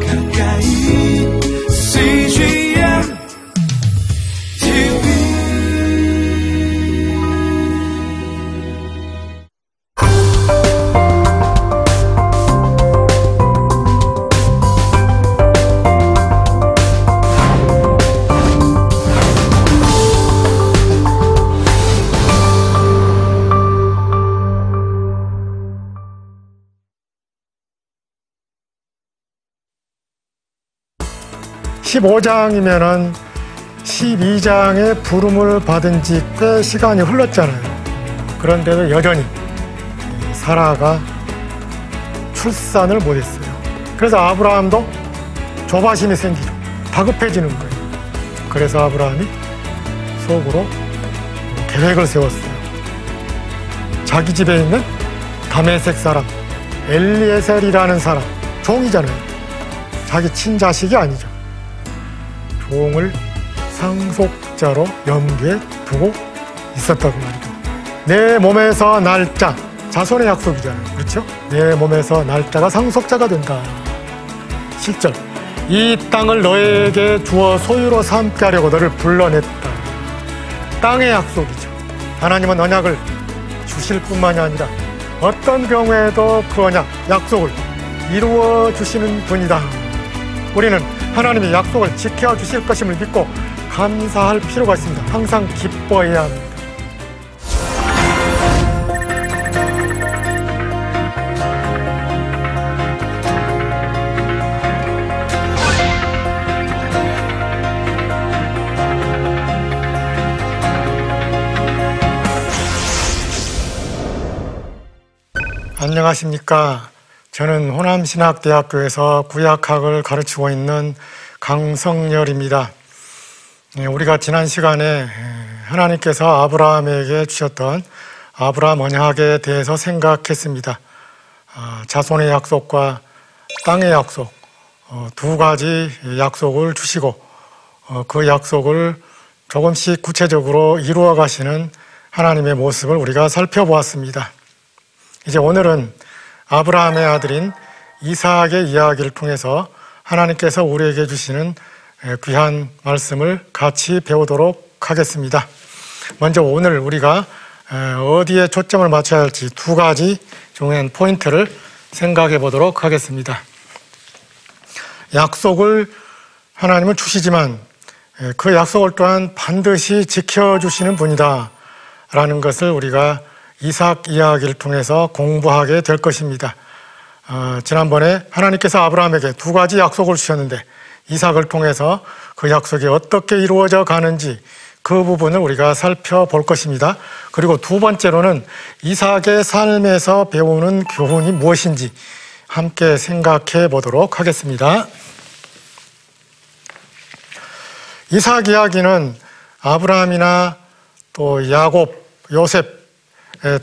가까 15장이면은 12장의 부름을 받은 지 꽤 시간이 흘렀잖아요. 그런데도 여전히 이 사라가 출산을 못했어요. 그래서 아브라함도 조바심이 생기죠. 다급해지는 거예요. 그래서 아브라함이 속으로 계획을 세웠어요. 자기 집에 있는 다메섹 사람 엘리에셀이라는 사람 종이잖아요. 자기 친자식이 아니죠. 종을 상속자로 염두에 두고 있었다고 말이죠. 내 몸에서 날짜, 자손의 약속이잖아요. 그렇죠? 내 몸에서 날짜가 상속자가 된다. 실절. 이 땅을 너에게 주어 소유로 삼게 하려고 너를 불러냈다. 땅의 약속이죠. 하나님은 언약을 주실 뿐만이 아니라 어떤 경우에도 그 언약, 약속을 이루어 주시는 분이다. 우리는 하나님의 약속을 지켜 주실 것임을 믿고 감사할 필요가 있습니다. 항상 기뻐해야 합니다. 안녕하십니까. 저는 호남신학대학교에서 구약학을 가르치고 있는 강성열입니다. 예, 우리가 지난 시간에 하나님께서 아브라함에게 주셨던 아브라함 언약에 대해서 생각했습니다. 아, 자손의 약속과 땅의 약속 어, 두 가지 약속을 주시고 어, 그 약속을 조금씩 구체적으로 이루어 가시는 하나님의 모습을 우리가 살펴보았습니다. 이제 오늘은 아브라함의 아들인 이삭의 이야기를 통해서 하나님께서 우리에게 주시는 귀한 말씀을 같이 배우도록 하겠습니다. 먼저 오늘 우리가 어디에 초점을 맞춰야 할지 두 가지 중요한 포인트를 생각해 보도록 하겠습니다. 약속을 하나님은 주시지만 그 약속을 또한 반드시 지켜주시는 분이다. 라는 것을 우리가 이삭 이야기를 통해서 공부하게 될 것입니다. 어, 지난번에 하나님께서 아브라함에게 두 가지 약속을 주셨는데 이삭을 통해서 그 약속이 어떻게 이루어져 가는지 그 부분을 우리가 살펴볼 것입니다. 그리고 두 번째로는 이삭의 삶에서 배우는 교훈이 무엇인지 함께 생각해 보도록 하겠습니다. 이삭 이야기는 아브라함이나 또 야곱, 요셉,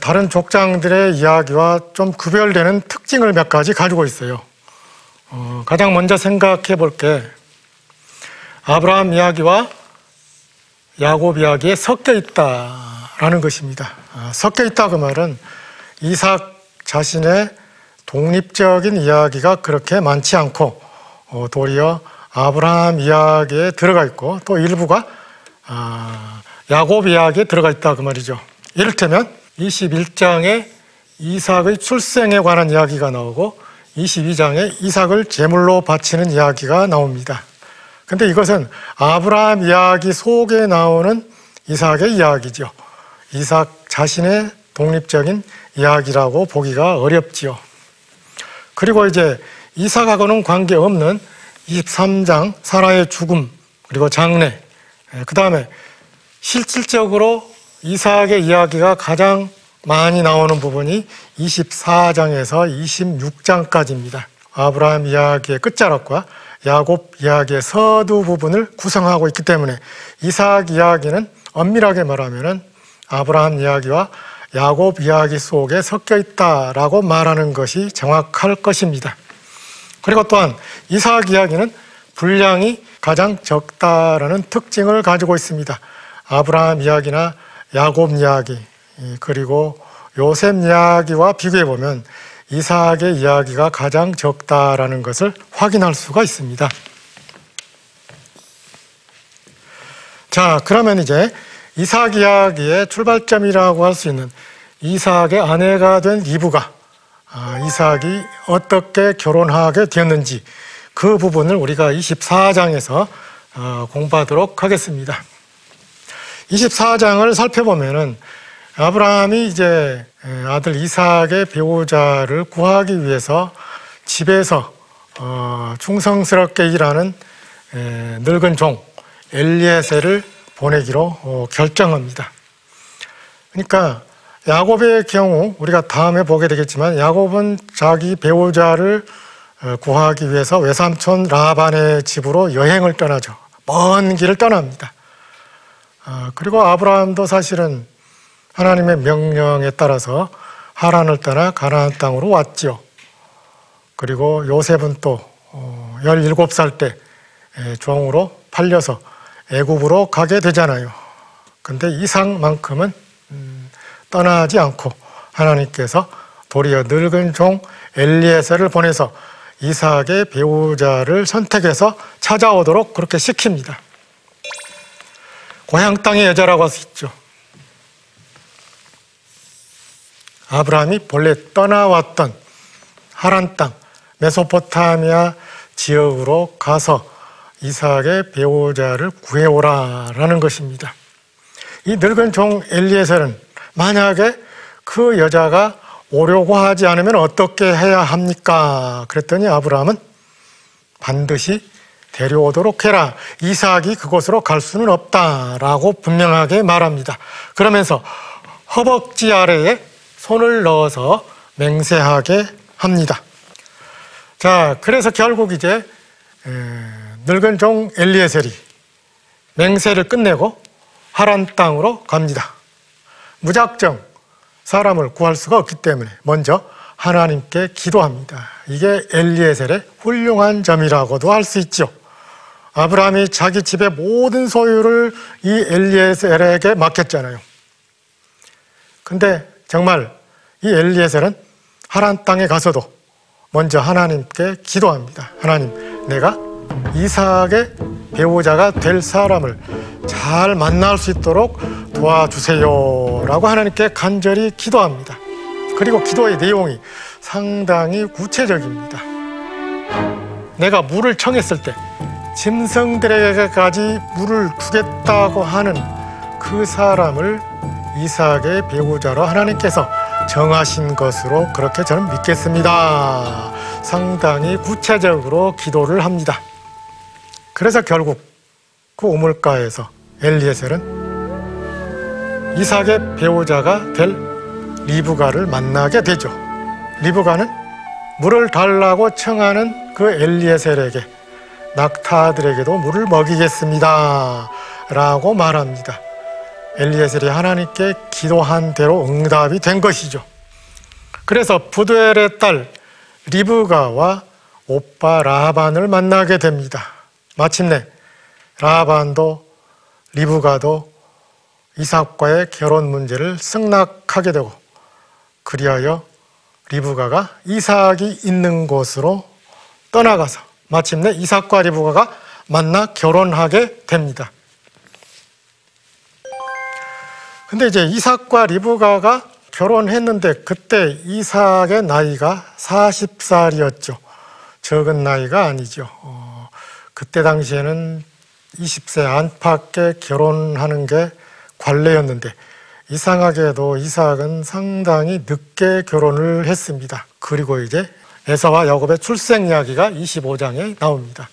다른 족장들의 이야기와 좀 구별되는 특징을 몇 가지 가지고 있어요. 어, 가장 먼저 생각해 볼 게 아브라함 이야기와 야곱 이야기에 섞여 있다라는 것입니다. 아, 섞여 있다 그 말은 이삭 자신의 독립적인 이야기가 그렇게 많지 않고 어, 도리어 아브라함 이야기에 들어가 있고 또 일부가 아, 야곱 이야기에 들어가 있다 그 말이죠. 이를테면 21장에 이삭의 출생에 관한 이야기가 나오고 22장에 이삭을 제물로 바치는 이야기가 나옵니다. 근데 이것은 아브라함 이야기 속에 나오는 이삭의 이야기죠. 이삭 자신의 독립적인 이야기라고 보기가 어렵지요. 그리고 이제 이삭하고는 관계없는 23장 사라의 죽음 그리고 장례 그 다음에 실질적으로 이삭의 이야기가 가장 많이 나오는 부분이 24장에서 26장까지입니다. 아브라함 이야기의 끝자락과 야곱 이야기의 서두 부분을 구성하고 있기 때문에 이삭 이야기는 엄밀하게 말하면 아브라함 이야기와 야곱 이야기 속에 섞여 있다라고 말하는 것이 정확할 것입니다. 그리고 또한 이삭 이야기는 분량이 가장 적다라는 특징을 가지고 있습니다. 아브라함 이야기나 야곱 이야기 그리고 요셉 이야기와 비교해 보면 이삭의 이야기가 가장 적다라는 것을 확인할 수가 있습니다. 자, 그러면 이제 이삭 이야기의 출발점이라고 할 수 있는 이삭의 아내가 된 리브가 아, 이삭이 어떻게 결혼하게 되었는지 그 부분을 우리가 24장에서 어, 공부하도록 하겠습니다. 24장을 살펴보면은 아브라함이 이제 아들 이삭의 배우자를 구하기 위해서 집에서 어, 충성스럽게 일하는 늙은 종 엘리에셀을 보내기로 어, 결정합니다. 그러니까 야곱의 경우 우리가 다음에 보게 되겠지만 야곱은 자기 배우자를 어, 구하기 위해서 외삼촌 라반의 집으로 여행을 떠나죠. 먼 길을 떠납니다. 아, 그리고 아브라함도 사실은 하나님의 명령에 따라서 하란을 떠나 가나안 땅으로 왔죠. 그리고 요셉은 또 17살 어, 때 종으로 팔려서 애굽으로 가게 되잖아요. 근데 이상만큼은 음, 떠나지 않고 하나님께서 도리어 늙은 종 엘리에셀을 보내서 이삭의 배우자를 선택해서 찾아오도록 그렇게 시킵니다. 고향 땅의 여자라고 할 수 있죠. 아브라함이 본래 떠나왔던 하란 땅, 메소포타미아 지역으로 가서 이삭의 배우자를 구해오라라는 것입니다. 이 늙은 종 엘리에셀은 만약에 그 여자가 오려고 하지 않으면 어떻게 해야 합니까? 그랬더니 아브라함은 반드시 데려오도록 해라. 이삭이 그곳으로 갈 수는 없다라고 분명하게 말합니다. 그러면서 허벅지 아래에 손을 넣어서 맹세하게 합니다. 자, 그래서 결국 이제 늙은 종 엘리에셀이 맹세를 끝내고 하란 땅으로 갑니다. 무작정 사람을 구할 수가 없기 때문에 먼저 하나님께 기도합니다. 이게 엘리에셀의 훌륭한 점이라고도 할 수 있죠. 아브라함이 자기 집의 모든 소유를 이 엘리에셀에게 맡겼잖아요. 근데 정말 이 엘리에셀은 하란 땅에 가서도 먼저 하나님께 기도합니다. 하나님, 내가 이삭의 배우자가 될 사람을 잘 만날 수 있도록 도와주세요. 라고 하나님께 간절히 기도합니다. 그리고 기도의 내용이 상당히 구체적입니다. 내가 물을 청했을 때 짐승들에게까지 물을 주겠다고 하는 그 사람을 이삭의 배우자로 하나님께서 정하신 것으로 그렇게 저는 믿겠습니다. 상당히 구체적으로 기도를 합니다. 그래서 결국 그 우물가에서 엘리에셀은 이삭의 배우자가 될 리브가를 만나게 되죠. 리브가는 물을 달라고 청하는 그 엘리에셀에게 낙타들에게도 물을 먹이겠습니다. 라고 말합니다. 엘리에셀이 하나님께 기도한 대로 응답이 된 것이죠. 그래서 부두엘의 딸 리브가와 오빠 라반을 만나게 됩니다. 마침내 라반도 리브가도 이삭과의 결혼 문제를 승낙하게 되고 그리하여 리브가가 이삭이 있는 곳으로 떠나가서 마침내 이삭과 리브가가 만나 결혼하게 됩니다. 근데 이제 이삭과 리브가가 결혼했는데 그때 이삭의 나이가 40살이었죠. 적은 나이가 아니죠. 어, 그때 당시에는 20세 안팎에 결혼하는 게 관례였는데 이상하게도 이삭은 상당히 늦게 결혼을 했습니다. 그리고 이제 에서와 야곱의 출생 이야기가 25장에 나옵니다.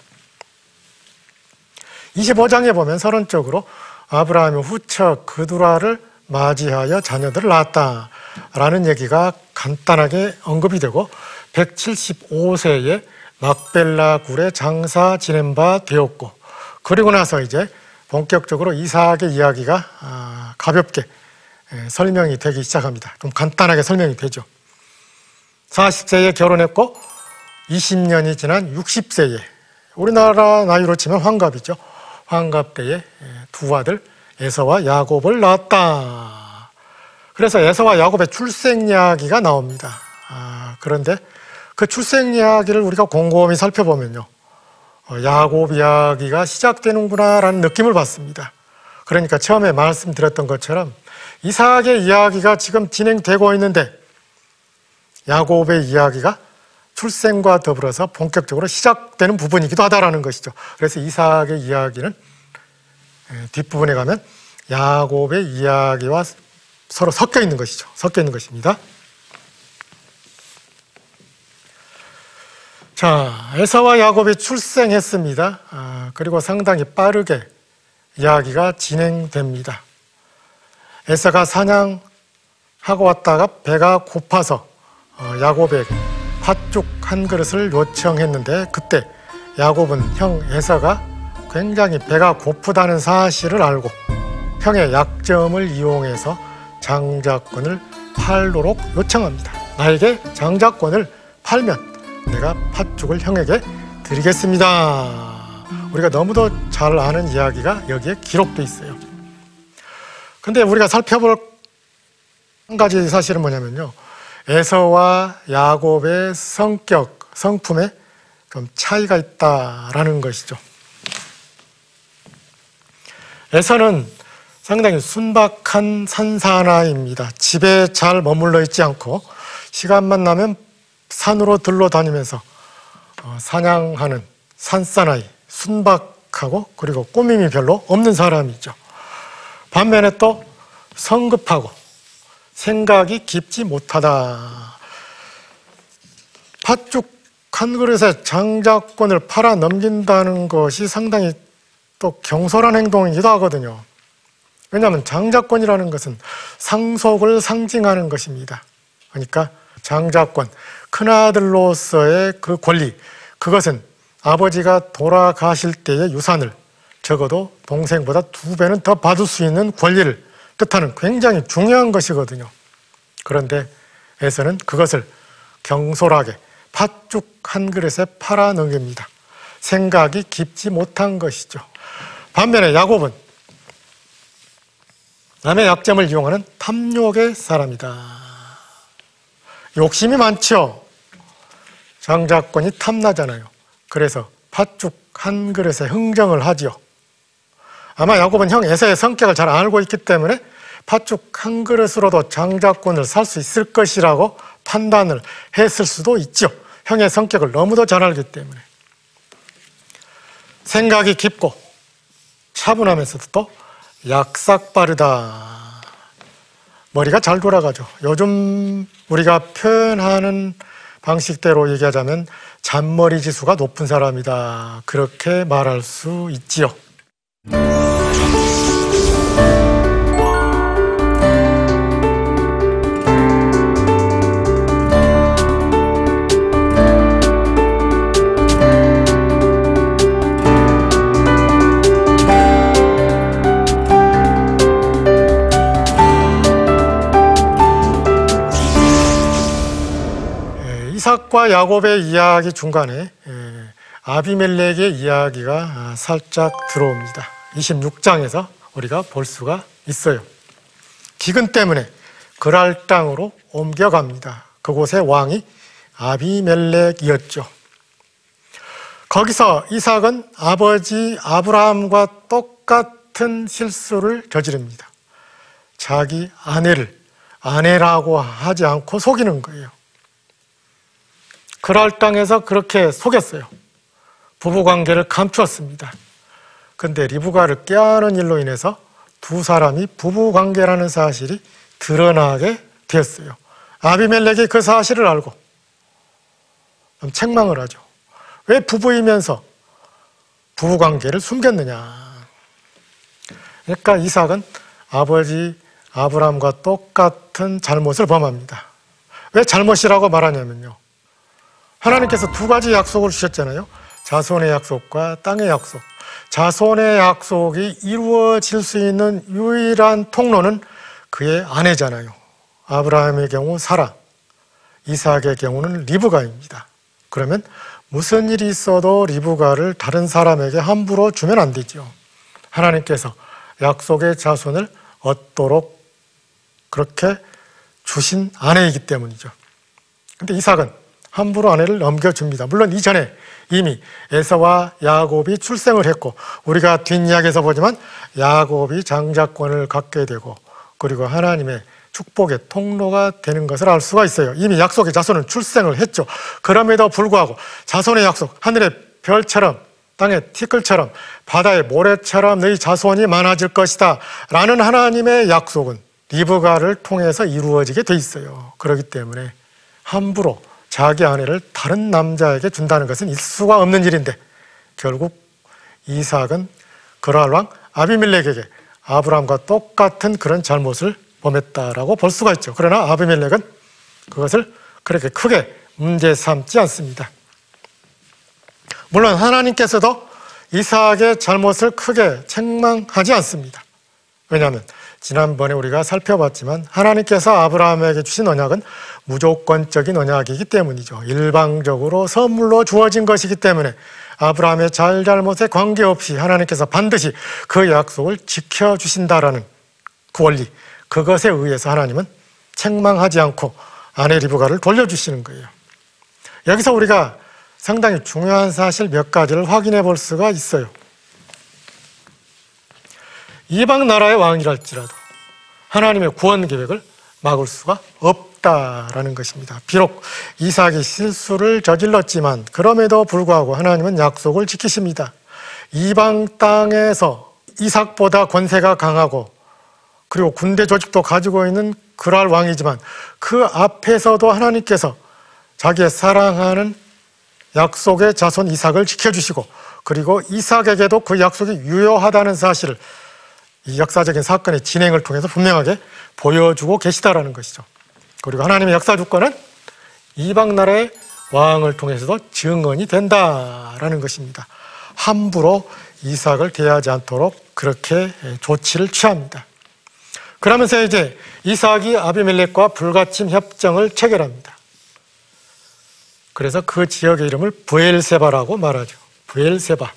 25장에 보면 서론적으로 아브라함이 후처 그두라를 맞이하여 자녀들을 낳았다라는 얘기가 간단하게 언급이 되고 175세에 막벨라 굴에 장사 지낸 바 되었고 그리고 나서 이제 본격적으로 이삭의 이야기가 아, 가볍게 설명이 되기 시작합니다. 좀 간단하게 설명이 되죠. 40세에 결혼했고 20년이 지난 60세에 우리나라 나이로 치면 환갑이죠. 환갑 때에 두 아들 에서와 야곱을 낳았다. 그래서 에서와 야곱의 출생 이야기가 나옵니다. 아, 그런데 그 출생 이야기를 우리가 곰곰이 살펴보면요. 어, 야곱 이야기가 시작되는구나라는 느낌을 받습니다. 그러니까 처음에 말씀드렸던 것처럼 이삭의 이야기가 지금 진행되고 있는데 야곱의 이야기가 출생과 더불어서 본격적으로 시작되는 부분이기도 하다라는 것이죠. 그래서 이삭의 이야기는 에, 뒷부분에 가면 야곱의 이야기와 서로 섞여 있는 것이죠. 섞여 있는 것입니다. 자, 에사와 야곱이 출생했습니다. 아, 그리고 상당히 빠르게 이야기가 진행됩니다. 에사가 사냥하고 왔다가 배가 고파서 어, 야곱에게 팥죽 한 그릇을 요청했는데 그때 야곱은 형 에사가 굉장히 배가 고프다는 사실을 알고 형의 약점을 이용해서 장자권을 팔도록 요청합니다. 나에게 장자권을 팔면 내가 팥죽을 형에게 드리겠습니다. 우리가 너무도 잘 아는 이야기가 여기에 기록돼 있어요. 근데 우리가 살펴볼 한 가지 사실은 뭐냐면요. 에서와 야곱의 성격, 성품에 좀 차이가 있다라는 것이죠. 에서는 상당히 순박한 산사나이입니다. 집에 잘 머물러 있지 않고 시간만 나면 산으로 들러 다니면서 어, 사냥하는 산사나이, 순박하고 그리고 꾸밈이 별로 없는 사람이죠. 반면에 또 성급하고 생각이 깊지 못하다. 팥죽 한 그릇에 장자권을 팔아 넘긴다는 것이 상당히 또 경솔한 행동이기도 하거든요. 왜냐하면 장자권이라는 것은 상속을 상징하는 것입니다. 그러니까 장자권, 큰아들로서의 그 권리, 그것은 아버지가 돌아가실 때의 유산을 적어도 동생보다 두 배는 더 받을 수 있는 권리를 뜻하는 굉장히 중요한 것이거든요. 그런데 에서는 그것을 경솔하게 팥죽 한 그릇에 팔아 넘깁니다. 생각이 깊지 못한 것이죠. 반면에 야곱은 남의 약점을 이용하는 탐욕의 사람이다. 욕심이 많죠. 장자권이 탐나잖아요. 그래서 팥죽 한 그릇에 흥정을 하지요. 아마 야곱은 형 에서의 성격을 잘 알고 있기 때문에 팥죽 한 그릇으로도 장자권을 살 수 있을 것이라고 판단을 했을 수도 있죠. 형의 성격을 너무도 잘 알기 때문에. 생각이 깊고 차분하면서도 또 약삭 빠르다. 머리가 잘 돌아가죠. 요즘 우리가 표현하는 방식대로 얘기하자면 잔머리 지수가 높은 사람이다. 그렇게 말할 수 있지요. 예, 이삭과 야곱의 이야기 중간에 예, 아비멜렉의 이야기가 아, 살짝 들어옵니다. 26장에서 우리가 볼 수가 있어요. 기근 때문에 그랄 땅으로 옮겨갑니다. 그곳의 왕이 아비멜렉이었죠. 거기서 이삭은 아버지 아브라함과 똑같은 실수를 저지릅니다. 자기 아내를 아내라고 하지 않고 속이는 거예요. 그랄 땅에서 그렇게 속였어요. 부부 관계를 감추었습니다. 근데 리브가를 깨하는 일로 인해서 두 사람이 부부 관계라는 사실이 드러나게 되었어요. 아비멜렉이 그 사실을 알고 좀 책망을 하죠. 왜 부부이면서 부부 관계를 숨겼느냐? 그러니까 이삭은 아버지 아브라함과 똑같은 잘못을 범합니다. 왜 잘못이라고 말하냐면요. 하나님께서 두 가지 약속을 주셨잖아요. 자손의 약속과 땅의 약속. 자손의 약속이 이루어질 수 있는 유일한 통로는 그의 아내잖아요. 아브라함의 경우 사라, 이삭의 경우는 리브가입니다. 그러면 무슨 일이 있어도 리브가를 다른 사람에게 함부로 주면 안 되죠. 하나님께서 약속의 자손을 얻도록 그렇게 주신 아내이기 때문이죠. 근데 이삭은 함부로 아내를 넘겨줍니다. 물론 이전에 이미 에서와 야곱이 출생을 했고 우리가 뒷이야기에서 보지만 야곱이 장자권을 갖게 되고 그리고 하나님의 축복의 통로가 되는 것을 알 수가 있어요. 이미 약속의 자손은 출생을 했죠. 그럼에도 불구하고 자손의 약속, 하늘의 별처럼 땅의 티끌처럼 바다의 모래처럼 너희 자손이 많아질 것이다 라는 하나님의 약속은 리브가를 통해서 이루어지게 돼 있어요. 그렇기 때문에 함부로 자기 아내를 다른 남자에게 준다는 것은 있을 수가 없는 일인데 결국 이삭은 그랄 왕 아비멜렉에게 아브라함과 똑같은 그런 잘못을 범했다라고 볼 수가 있죠. 그러나 아비멜렉은 그것을 그렇게 크게 문제 삼지 않습니다. 물론 하나님께서도 이삭의 잘못을 크게 책망하지 않습니다. 왜냐하면 지난번에 우리가 살펴봤지만 하나님께서 아브라함에게 주신 언약은 무조건적인 언약이기 때문이죠. 일방적으로 선물로 주어진 것이기 때문에 아브라함의 잘잘못에 관계없이 하나님께서 반드시 그 약속을 지켜주신다라는 그 원리, 그것에 의해서 하나님은 책망하지 않고 아내 리브가를 돌려주시는 거예요. 여기서 우리가 상당히 중요한 사실 몇 가지를 확인해 볼 수가 있어요. 이방 나라의 왕이랄지라도 하나님의 구원 계획을 막을 수가 없다라는 것입니다. 비록 이삭이 실수를 저질렀지만 그럼에도 불구하고 하나님은 약속을 지키십니다. 이방 땅에서 이삭보다 권세가 강하고 그리고 군대 조직도 가지고 있는 그랄 왕이지만 그 앞에서도 하나님께서 자기의 사랑하는 약속의 자손 이삭을 지켜주시고 그리고 이삭에게도 그 약속이 유효하다는 사실을 이 역사적인 사건의 진행을 통해서 분명하게 보여주고 계시다라는 것이죠. 그리고 하나님의 역사 주권은 이방 나라의 왕을 통해서도 증언이 된다라는 것입니다. 함부로 이삭을 대하지 않도록 그렇게 조치를 취합니다. 그러면서 이제 이삭이 아비멜렉과 불가침 협정을 체결합니다. 그래서 그 지역의 이름을 부엘세바라고 말하죠. 부엘세바.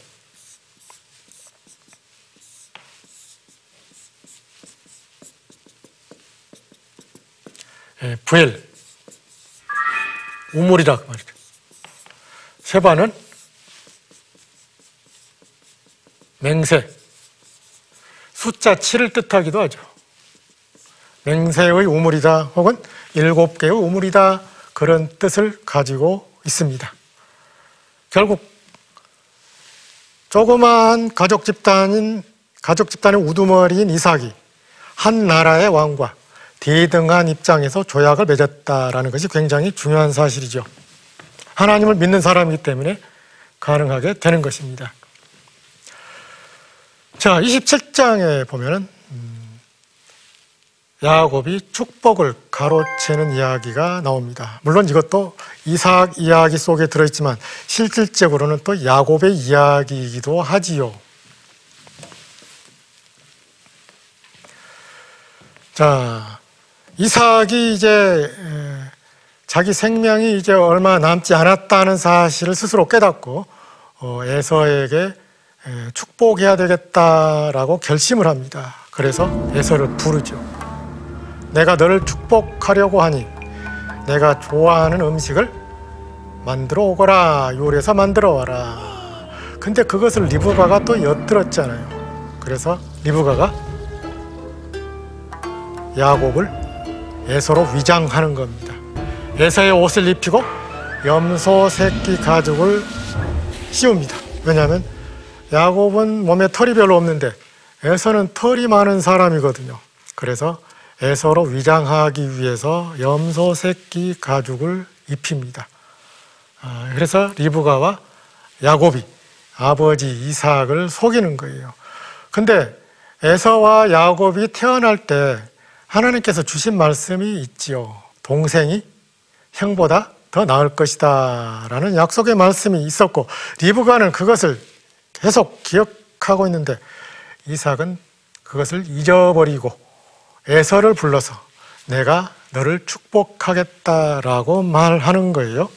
예, 부엘 우물이라 그 말이죠. 세바는 맹세 숫자 7을 뜻하기도 하죠. 맹세의 우물이다 혹은 일곱 개의 우물이다 그런 뜻을 가지고 있습니다. 결국 조그마한 가족 집단인 가족 집단의 우두머리인 이삭이 한 나라의 왕과 대등한 입장에서 조약을 맺었다라는 것이 굉장히 중요한 사실이죠. 하나님을 믿는 사람이기 때문에 가능하게 되는 것입니다. 자, 27장에 보면은 음, 야곱이 축복을 가로채는 이야기가 나옵니다. 물론 이것도 이삭 이야기 속에 들어있지만 실질적으로는 또 야곱의 이야기이기도 하지요. 자, 이삭이 이제 자기 생명이 이제 얼마 남지 않았다는 사실을 스스로 깨닫고 어, 에서에게 축복해야 되겠다라고 결심을 합니다. 그래서 에서를 부르죠. 내가 너를 축복하려고 하니 내가 좋아하는 음식을 만들어 오거라. 요리해서 만들어 와라. 근데 그것을 리브가가 또 엿들었잖아요. 그래서 리브가가 야곱을 에서로 위장하는 겁니다. 에서의 옷을 입히고 염소 새끼 가죽을 씌웁니다. 왜냐하면 야곱은 몸에 털이 별로 없는데 에서는 털이 많은 사람이거든요. 그래서 에서로 위장하기 위해서 염소 새끼 가죽을 입힙니다. 아, 그래서 리브가와 야곱이 아버지 이삭을 속이는 거예요. 근데 에서와 야곱이 태어날 때 하나님께서 주신 말씀이 있지요. 동생이 형보다 더 나을 것이다. 라는 약속의 말씀이 있었고, 리브가는 그것을 계속 기억하고 있는데, 이삭은 그것을 잊어버리고, 에서를 불러서 내가 너를 축복하겠다라고 말하는 거예요.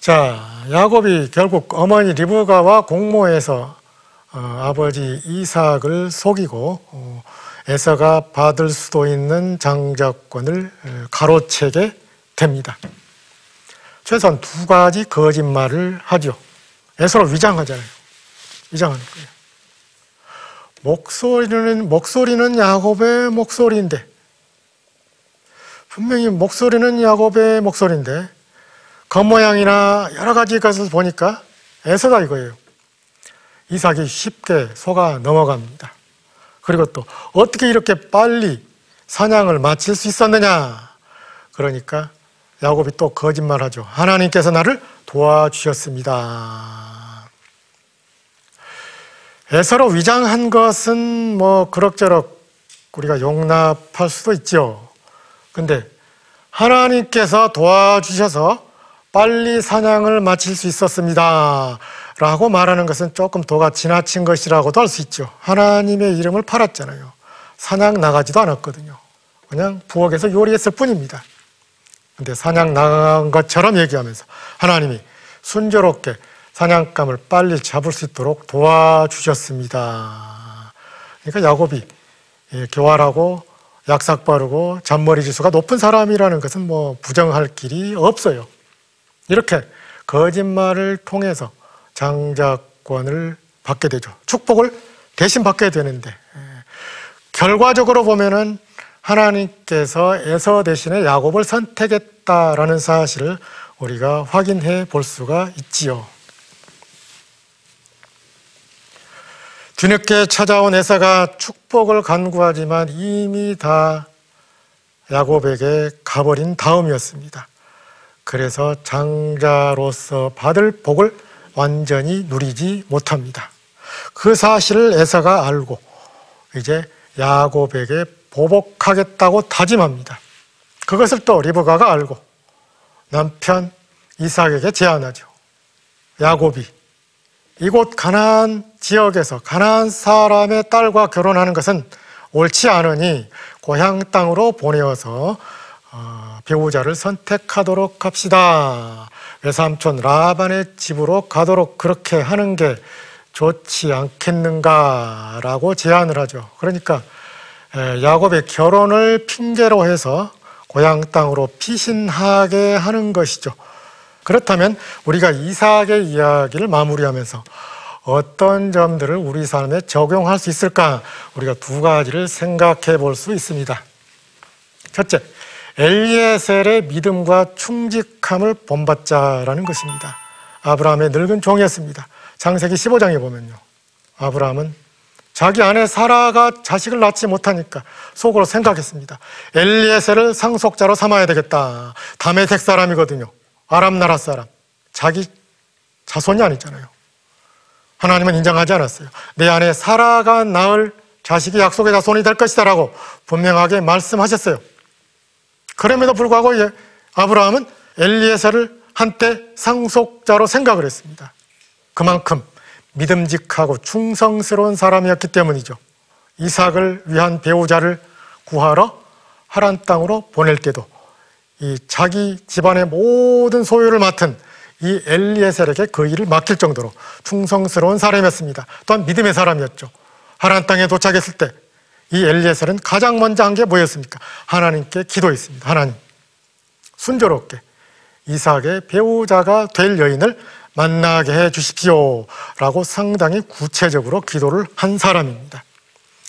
자, 야곱이 결국 어머니 리브가와 공모해서 어, 아버지 이삭을 속이고 어, 에서가 받을 수도 있는 장자권을 가로채게 됩니다. 최소한 두 가지 거짓말을 하죠. 에서로 위장하잖아요. 위장하는 거예요. 목소리는 목소리는 야곱의 목소리인데 분명히 목소리는 야곱의 목소리인데 겉모양이나 여러 가지 것을 보니까 에서다 이거예요. 이삭이 쉽게 속아 넘어갑니다. 그리고 또 어떻게 이렇게 빨리 사냥을 마칠 수 있었느냐? 그러니까 야곱이 또 거짓말하죠. 하나님께서 나를 도와주셨습니다. 에서로 위장한 것은 뭐 그럭저럭 우리가 용납할 수도 있죠. 근데 하나님께서 도와주셔서 빨리 사냥을 마칠 수 있었습니다. 라고 말하는 것은 조금 도가 지나친 것이라고도 할 수 있죠. 하나님의 이름을 팔았잖아요. 사냥 나가지도 않았거든요. 그냥 부엌에서 요리했을 뿐입니다. 근데 사냥 나간 것처럼 얘기하면서 하나님이 순조롭게 사냥감을 빨리 잡을 수 있도록 도와주셨습니다. 그러니까 야곱이 예, 교활하고 약삭 빠르고 잔머리 지수가 높은 사람이라는 것은 뭐 부정할 길이 없어요. 이렇게 거짓말을 통해서 장자권을 받게 되죠. 축복을 대신 받게 되는데 예, 결과적으로 보면은 하나님께서 에서 대신에 야곱을 선택했다라는 사실을 우리가 확인해 볼 수가 있지요. 뒤늦게 찾아온 에서가 축복을 간구하지만 이미 다 야곱에게 가버린 다음이었습니다. 그래서 장자로서 받을 복을 완전히 누리지 못합니다. 그 사실을 에서가 알고 이제 야곱에게 보복하겠다고 다짐합니다. 그것을 또 리브가가 알고 남편 이삭에게 제안하죠. 야곱이 이곳 가나안 지역에서 가나안 사람의 딸과 결혼하는 것은 옳지 않으니 고향 땅으로 보내어서 어, 배우자를 선택하도록 합시다. 외삼촌 라반의 집으로 가도록 그렇게 하는 게 좋지 않겠는가라고 제안을 하죠. 그러니까 야곱의 결혼을 핑계로 해서 고향 땅으로 피신하게 하는 것이죠. 그렇다면 우리가 이삭의 이야기를 마무리하면서 어떤 점들을 우리 삶에 적용할 수 있을까? 우리가 두 가지를 생각해 볼 수 있습니다. 첫째, 엘리에셀의 믿음과 충직함을 본받자라는 것입니다. 아브라함의 늙은 종이었습니다. 장세기 15장에 보면요. 아브라함은 자기 아내 사라가 자식을 낳지 못하니까 속으로 생각했습니다. 엘리에셀을 상속자로 삼아야 되겠다. 다메섹 사람이거든요. 아람 나라 사람. 자기 자손이 아니잖아요. 하나님은 인정하지 않았어요. 내 아내 사라가 낳을 자식이 약속의 자손이 될 것이다라고 분명하게 말씀하셨어요. 그럼에도 불구하고 아브라함은 엘리에셀을 한때 상속자로 생각을 했습니다. 그만큼 믿음직하고 충성스러운 사람이었기 때문이죠. 이삭을 위한 배우자를 구하러 하란 땅으로 보낼 때도 이 자기 집안의 모든 소유를 맡은 이 엘리에셀에게 그 일을 맡길 정도로 충성스러운 사람이었습니다. 또한 믿음의 사람이었죠. 하란 땅에 도착했을 때 이 엘리에셀은 가장 먼저 한 게 뭐였습니까? 하나님께 기도했습니다. 하나님, 순조롭게 이삭의 배우자가 될 여인을 만나게 해 주십시오. 라고 상당히 구체적으로 기도를 한 사람입니다.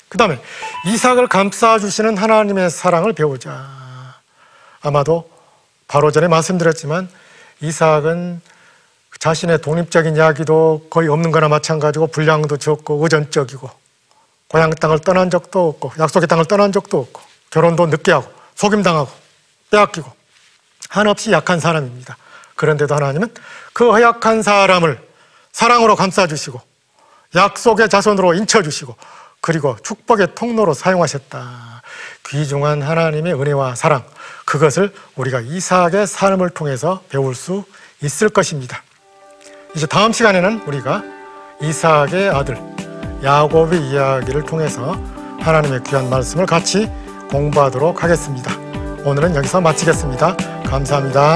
그 다음에 이삭을 감싸주시는 하나님의 사랑을 배우자. 아마도 바로 전에 말씀드렸지만 이삭은 자신의 독립적인 이야기도 거의 없는 거나 마찬가지고 분량도 적고 의존적이고 고향 땅을 떠난 적도 없고 약속의 땅을 떠난 적도 없고 결혼도 늦게 하고 속임당하고 빼앗기고 한없이 약한 사람입니다. 그런데도 하나님은 그 허약한 사람을 사랑으로 감싸주시고 약속의 자손으로 인쳐주시고 그리고 축복의 통로로 사용하셨다. 귀중한 하나님의 은혜와 사랑, 그것을 우리가 이삭의 삶을 통해서 배울 수 있을 것입니다. 이제 다음 시간에는 우리가 이삭의 아들 야곱의 이야기를 통해서 하나님의 귀한 말씀을 같이 공부하도록 하겠습니다. 오늘은 여기서 마치겠습니다. 감사합니다.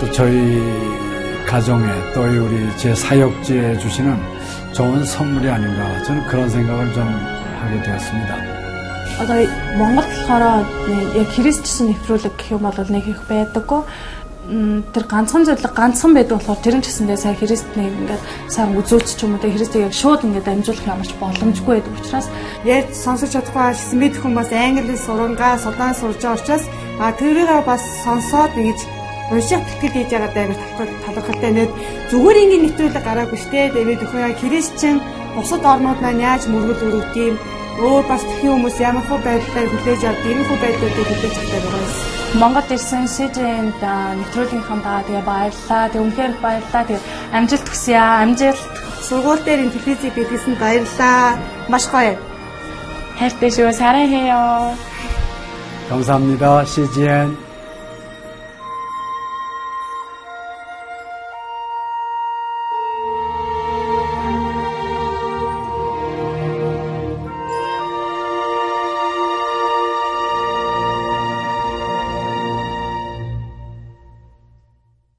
또 저희 가정에 또 우리 제 사역지에 주시는 좋은 선물이 아닌가 저는 그런 생각을 좀 하게 되었습니다. одоо Монгол болохоор яг христчсэн нэвтрүүлэг гэх юм бол нэг их байдаггүй. М, Тэр ганцхан зөвлөг ганцхан байдаг болохоор тэр нь ч гэсэндээ сайн христний ингээд сайн үзүүлч ч юм уу тэ христийг яг шууд ингээд амжуулах ямар ч боломжгүй байдаг учраас ярьж сонсож чадахгүй гэсэн мэд хүн бас англи сурангаа судаан сурж байгаа учраас а тэрийг бас сонсоод ингэж уншаад тэтгэл хийж байгаа даа талархалтай нэг зүгээр ингээд нэвтрүүлэг гараагүй штэ тэгээд өхөө христчэн бусад орнууд маань яаж мөргөл өрөвт юм өөр бас тхэн хүмүүс ямар хөө байдлаар хүлээж авд ийм хөө байдлуудыг хүлээж авдаг байгаа юм. Монгол ирсэн СЖН-д нэвтрүүлгийнхаа тэгээ баярлаа. Тэг үнхээр баярлаа. Тэг амжилт хүсье аа. Амжилт сургууль дээр энэ телевизийг бидлсэн баярлалаа. Маш гоё. хайртай шүү. 사랑해요. 감사합니다. CGN.